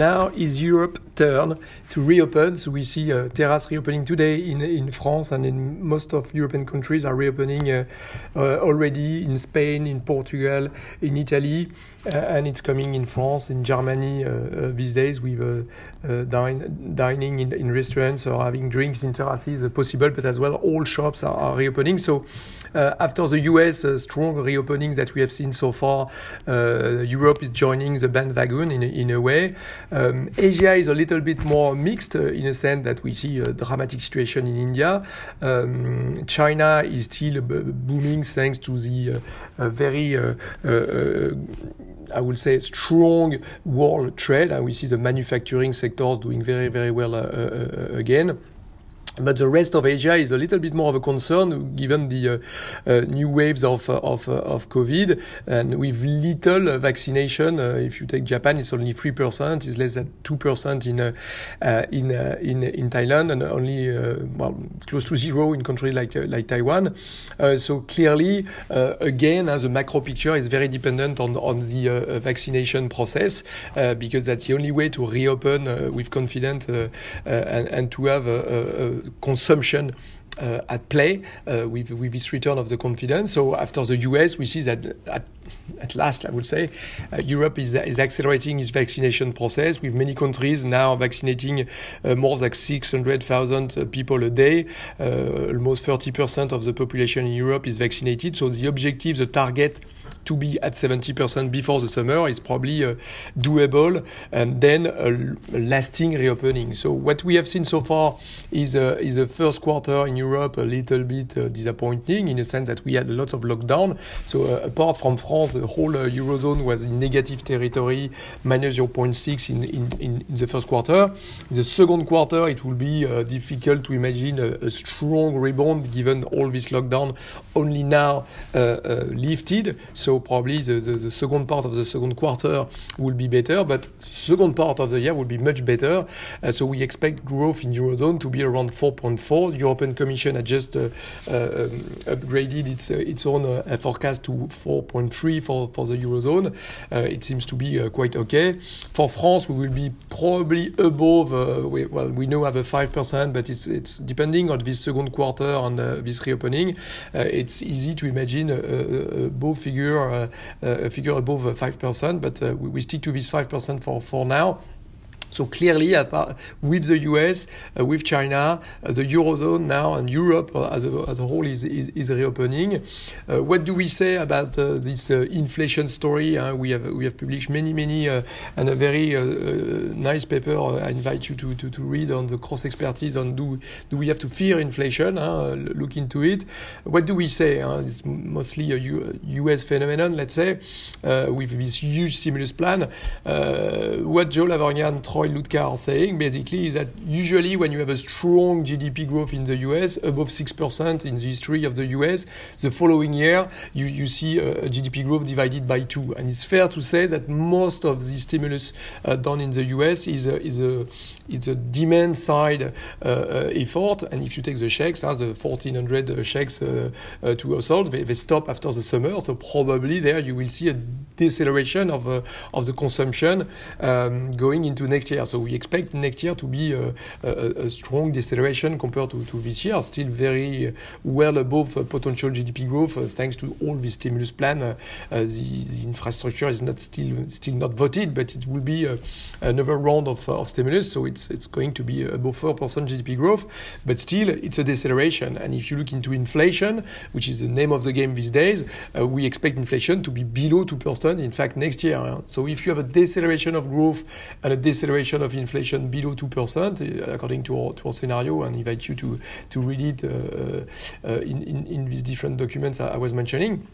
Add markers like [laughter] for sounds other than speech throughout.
now is Europe turn to reopen. So we see uh, terrace reopening today in in France and in most of European countries are reopening uh, uh, already in Spain, in Portugal, in Italy, uh, and it's coming in France, in Germany uh, uh, these days with dine, dining in, in restaurants or having drinks in terraces possible, but as well all shops are, are reopening. So after the US strong reopening that we have seen so far, Europe is joining the bandwagon in in a way. Um, Asia is a little bit more mixed uh, in a sense that we see a dramatic situation in India. Um, China is still booming thanks to the uh, very uh, I would say strong world trade, and we see the manufacturing sectors doing very, very well uh, uh, again. But the rest of Asia is a little bit more of a concern given the uh, uh, new waves of uh, of, uh, of COVID and with little vaccination. Uh, if you take Japan, it's only three percent. It's less than two percent in uh, in in in Thailand and only well close to zero in countries like like Taiwan. so clearly, again, as a macro picture is very dependent on on the vaccination process because that's the only way to reopen with confidence and and to have consumption uh, at play uh, with, with this return of the confidence. So after the US, we see that at, at last, I would say, uh, Europe is, is accelerating its vaccination process with many countries now vaccinating uh, more than 600,000 uh, people a day. Uh, almost 30% of the population in Europe is vaccinated. So the objective, the target to be at 70% before the summer is probably uh, doable and then a, lasting reopening. So what we have seen so far is uh, is the first quarter in Europe a little bit uh, disappointing in the sense that we had a lot of lockdown. So uh, apart from France, the whole uh, eurozone was in negative territory, minus 0.6 in, in, in, the first quarter. In the second quarter, it will be uh, difficult to imagine a, a, strong rebound given all this lockdown only now lifted. So probably the, the, the, second part of the second quarter will be better, but second part of the year will be much better. Uh, so we expect growth in eurozone to be around 4.4. The European Commission has just uh, uh, um, upgraded its uh, its own uh, forecast to 4.3 for for the eurozone. Uh, it seems to be quite okay. For France, we will be probably above. We, well, we know have a five percent, but it's it's depending on this second quarter and this reopening. it's easy to imagine a both figures figure, uh, a figure above 5%, but uh, we stick to this 5% for, for now. So clearly, with the US, uh, with China, uh, the eurozone now and Europe uh, as a, as a whole is, is, is reopening. Uh, what do we say about this uh, inflation story? we have we have published many many and a very nice paper. I invite you to, to, to read on the cross expertise on do do we have to fear inflation? look into it. What do we say? It's mostly a U US phenomenon, let's say, with this huge stimulus plan. what Joe Lavorgnan Troy Ludtka are saying basically is that usually when you have a strong GDP growth in the US, above 6% in the history of the US, the following year you, you see a, GDP growth divided by two. And it's fair to say that most of the stimulus uh, done in the US is a, is a, it's a demand side uh, uh, effort. And if you take the checks, uh, the 1400 checks uh, uh, to households, they, they stop after the summer. So probably there you will see a deceleration of, uh, of the consumption um, going into next year. So we expect next year to be a, a, a strong deceleration compared to, to, this year, still very well above potential GDP growth uh, thanks to all the stimulus plan. Uh, uh, the, the, infrastructure is not still still not voted, but it will be another round of, of stimulus. So it's it's going to be above 4% GDP growth, but still it's a deceleration. And if you look into inflation, which is the name of the game these days, uh, we expect inflation to be below 2% in fact next year. So if you have a deceleration of growth and a deceleration of inflation below 2%, uh, according to our, scenario, and invite you to, to read it uh, uh, in, in, these different documents I was mentioning.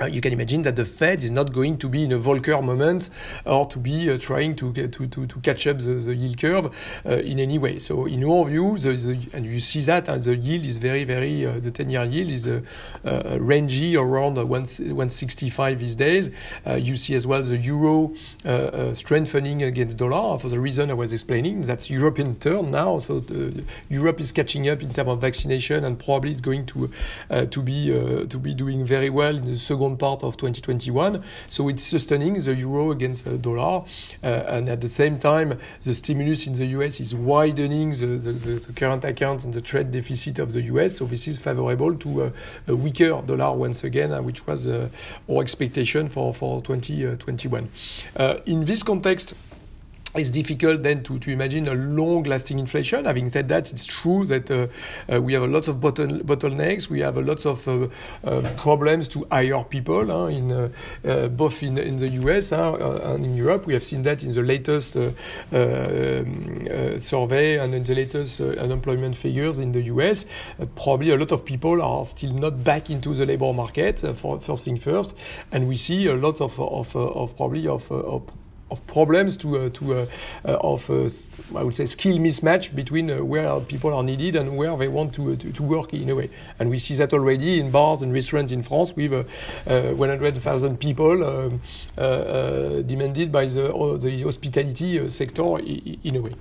Uh, you can imagine that the Fed is not going to be in a Volcker moment or to be uh, trying to, to, to, to catch up the, the yield curve uh, in any way. So in our view, the, the, and you see that, and the yield is very, very, uh, the 10-year yield is uh, uh, rangy around 1, 165 these days. you see as well the euro strengthening against dollar for the reason I was explaining. That's European turn now. So Europe is catching up in terms of vaccination and probably it's going to, to, be, to be doing very well in the second second part of 2021. So it's sustaining the euro against the dollar. Uh, and at the same time, the stimulus in the US is widening the, the, the, current account and the trade deficit of the US. So this is favorable to a, a weaker dollar once again, uh, which was our expectation for, for 2021. in this context, it's difficult then to, to imagine a long lasting inflation. Having said that, it's true that uh, uh, we have a lot of bottle, bottlenecks. We have a lot of uh, uh problems to hire people uh, in uh, both in, in the US and in Europe. We have seen that in the latest survey and in the latest unemployment figures in the US. probably a lot of people are still not back into the labor market, for first thing first. And we see a lot of, of, of probably of, of of problems to uh, to uh, uh, of uh, I would say skill mismatch between uh, where people are needed and where they want to, uh, to, to work in a way. And we see that already in bars and restaurants in France with 100,000 people um, demanded by the the hospitality sector in a way.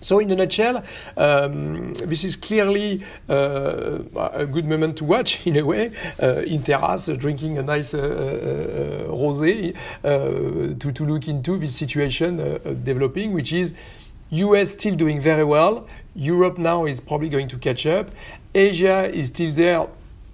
So, in a nutshell, um, this is clearly uh, a good moment to watch, [laughs] in a way, uh, in terrace, uh, drinking a nice uh, uh, uh, rosé, to, to look into this situation developing, which is US still doing very well. Europe now is probably going to catch up. Asia is still there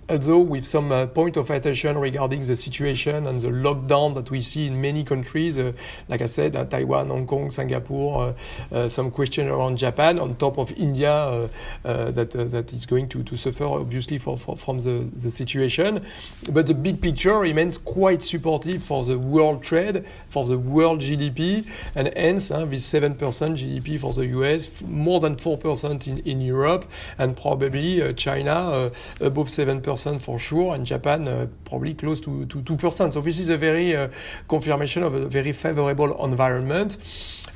although with some uh, point of attention regarding the situation and the lockdown that we see in many countries, uh, like I said, uh, Taiwan, Hong Kong, Singapore, uh, uh, some question around Japan, on top of India uh, that that is going to, to suffer obviously for, for, from the, the situation. But the big picture remains quite supportive for the world trade, for the world GDP, and hence this 7% GDP for the US, more than 4% in, in Europe, and probably China above 7% for sure, and Japan uh, probably close to, to 2%. So this is a very uh, confirmation of a very favorable environment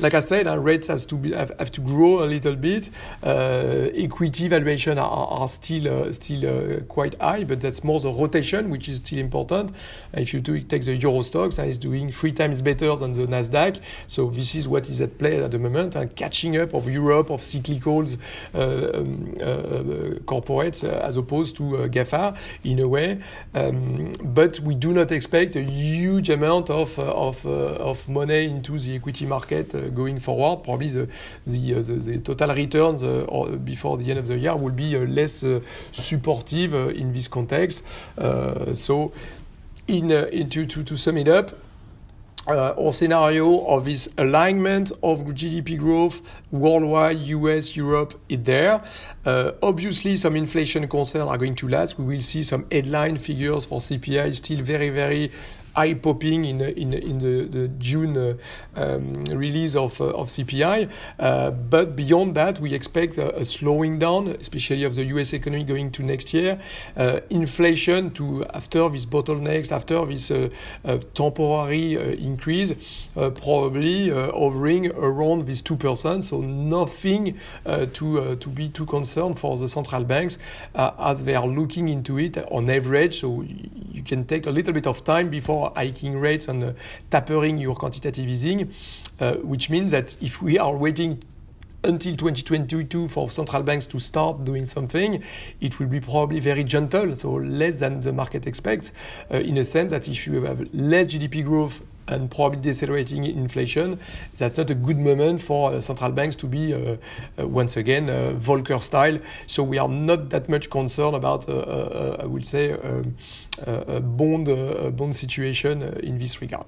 like I said, uh, rates has to be, have, have, to grow a little bit. Uh, equity valuation are, are still uh, still uh, quite high, but that's more the rotation, which is still important. If you do, take the Euro Stoxx, it's doing three times better than the Nasdaq. So this is what is at play at the moment, and catching up of Europe of cyclicals uh, um, uh, corporates as opposed to GAFA in a way. Um, but we do not expect a huge amount of of, of money into the equity market going forward, probably the the, uh, the, the total returns uh, before the end of the year will be uh, less supportive in this context. so, in, in to, to, to sum it up, uh, our scenario of this alignment of GDP growth worldwide, US, Europe, is there. Uh, obviously, some inflation concerns are going to last. We will see some headline figures for CPI still very, very eye popping in in in the, the June uh, um, release of uh, of CPI. Uh, but beyond that, we expect a, a, slowing down, especially of the U.S. economy going to next year. Uh, inflation to after this bottlenecks, after this uh, uh, temporary increase, probably hovering around this two percent. So nothing to to be too concerned for the central banks as they are looking into it on average. So you can take a little bit of time before hiking rates and uh, tapering your quantitative easing, uh, which means that if we are waiting until 2022 for central banks to start doing something, it will be probably very gentle, so less than the market expects, uh, in a sense that if you have less GDP growth and probably decelerating inflation, that's not a good moment for uh, central banks to be, uh, uh, once again, uh, Volcker style. So we are not that much concerned about, uh, uh, I would say, um, a bond, bond situation in this regard.